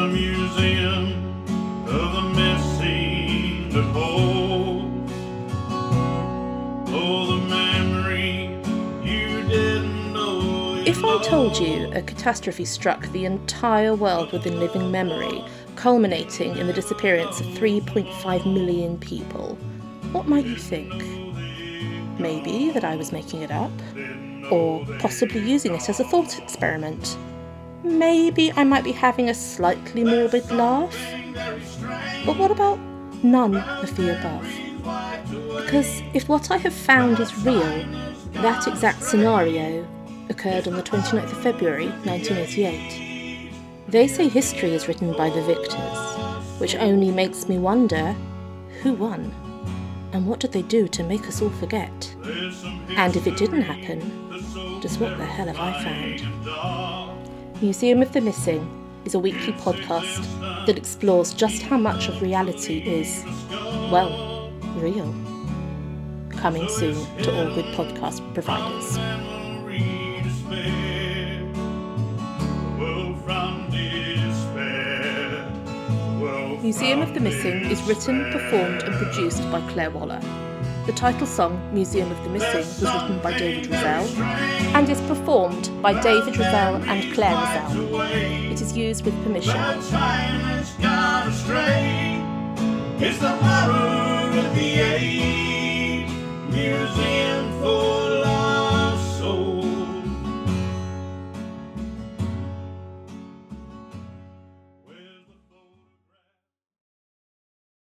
museum of the missing to hold. Oh, the memory you didn't know. You if I told you a catastrophe struck the entire world within living memory, culminating in the disappearance of 3.5 million people, what might you think? Maybe that I was making it up, or possibly using it as a thought experiment. Maybe I might be having a slightly morbid laugh. But what about none of the above? Because if what I have found is real, that exact scenario occurred on the 29th of February 1988. They say history is written by the victors, which only makes me wonder who won and what did they do to make us all forget? And if it didn't happen, just what the hell have I found? Museum of the Missing is a weekly podcast that explores just how much of reality is, well, real. Coming soon to all good podcast providers. Museum of the Missing is written, performed, and produced by Claire Waller. The title song, Museum of the Missing, was written by David Rozzell and is performed by David Rozzell and Clare Rozzell. It is used with permission. It's the horror of the age.